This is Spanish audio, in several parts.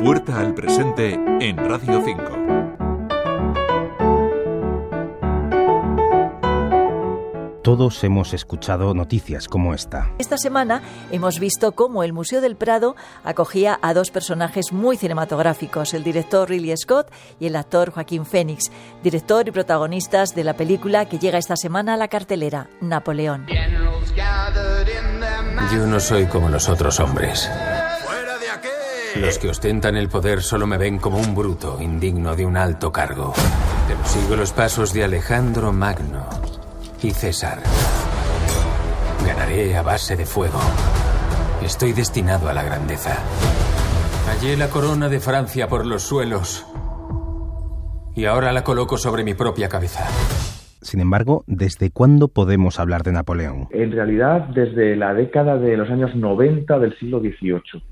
Puerta al presente en Radio 5. Todos hemos escuchado noticias como esta. Esta semana hemos visto cómo el Museo del Prado acogía a dos personajes muy cinematográficos, el director Ridley Scott y el actor Joaquín Phoenix, director y protagonistas de la película que llega esta semana a la cartelera, Napoleón. Yo no soy como los otros hombres. Los que ostentan el poder solo me ven como un bruto, indigno de un alto cargo. Pero sigo los pasos de Alejandro Magno y César. Ganaré a base de fuego. Estoy destinado a la grandeza. Hallé la corona de Francia por los suelos y ahora la coloco sobre mi propia cabeza. Sin embargo, ¿desde cuándo podemos hablar de Napoleón? En realidad, desde la década de los años 90 del siglo XVIII.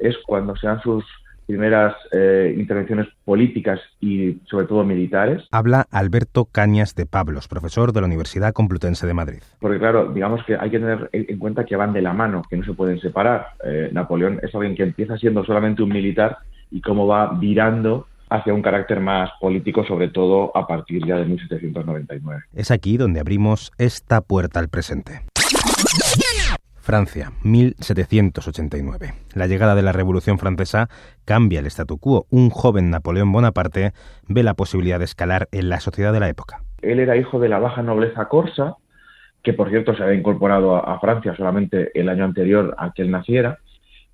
Es cuando se dan sus primeras eh, intervenciones políticas y sobre todo militares. Habla Alberto Cañas de Pablos, profesor de la Universidad Complutense de Madrid. Porque claro, digamos que hay que tener en cuenta que van de la mano, que no se pueden separar. Eh, Napoleón es alguien que empieza siendo solamente un militar y cómo va virando hacia un carácter más político, sobre todo a partir ya de 1799. Es aquí donde abrimos esta puerta al presente. Francia, 1789. La llegada de la Revolución Francesa cambia el statu quo. Un joven Napoleón Bonaparte ve la posibilidad de escalar en la sociedad de la época. Él era hijo de la baja nobleza corsa, que por cierto se había incorporado a, Francia solamente el año anterior a que él naciera,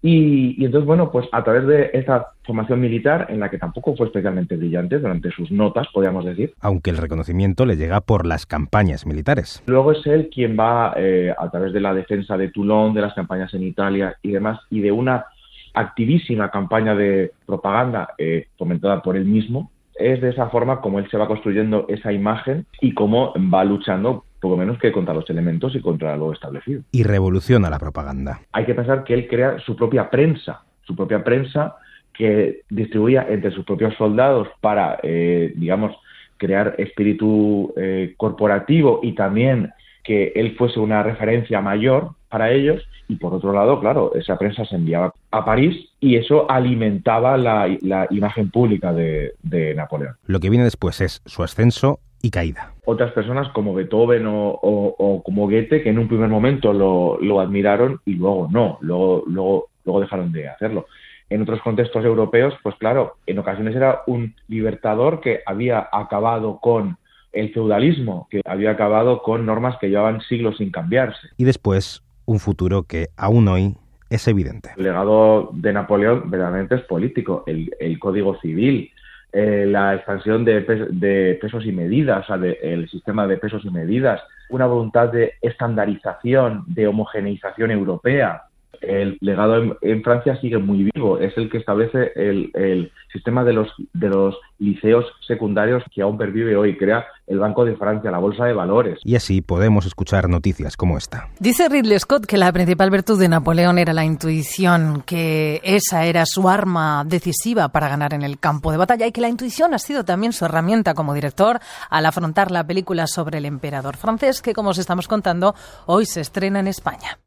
y, entonces, bueno, pues a través de esta formación militar, en la que tampoco fue especialmente brillante durante sus notas, podríamos decir. Aunque el reconocimiento le llega por las campañas militares. Luego es él quien va, eh, a través de la defensa de Toulon, de las campañas en Italia y demás, y de una activísima campaña de propaganda eh, fomentada por él mismo, es de esa forma como él se va construyendo esa imagen y cómo va luchando poco menos que contra los elementos y contra lo establecido. Y revoluciona la propaganda. Hay que pensar que él crea su propia prensa, su propia prensa que distribuía entre sus propios soldados para, eh, digamos, crear espíritu eh, corporativo y también que él fuese una referencia mayor para ellos y por otro lado, claro, esa prensa se enviaba a París y eso alimentaba la, imagen pública de, Napoleón. Lo que viene después es su ascenso y caída. Otras personas como Beethoven o, como Goethe que en un primer momento lo, admiraron y luego no, luego, luego, luego dejaron de hacerlo. En otros contextos europeos, pues claro, en ocasiones era un libertador que había acabado con el feudalismo, que había acabado con normas que llevaban siglos sin cambiarse. Y después un futuro que aún hoy es evidente. El legado de Napoleón verdaderamente es político, el, código civil, eh, la expansión de, pesos y medidas, o sea, el sistema de pesos y medidas, una voluntad de estandarización, de homogeneización europea, el legado en, Francia sigue muy vivo. Es el que establece el, sistema de los, de los liceos secundarios que aún pervive hoy. Crea el Banco de Francia, la Bolsa de Valores. Y así podemos escuchar noticias como esta. Dice Ridley Scott que la principal virtud de Napoleón era la intuición, que esa era su arma decisiva para ganar en el campo de batalla y que la intuición ha sido también su herramienta como director al afrontar la película sobre el emperador francés que, como os estamos contando, hoy se estrena en España.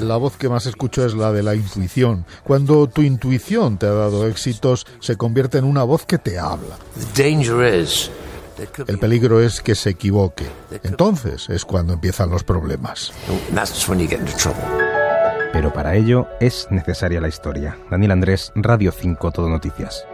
La voz que más escucho es la de la intuición. Cuando tu intuición te ha dado éxitos, se convierte en una voz que te habla. El peligro es que se equivoque. Entonces es cuando empiezan los problemas. Pero para ello es necesaria la historia. Daniel Andrés, Radio 5, Todo Noticias.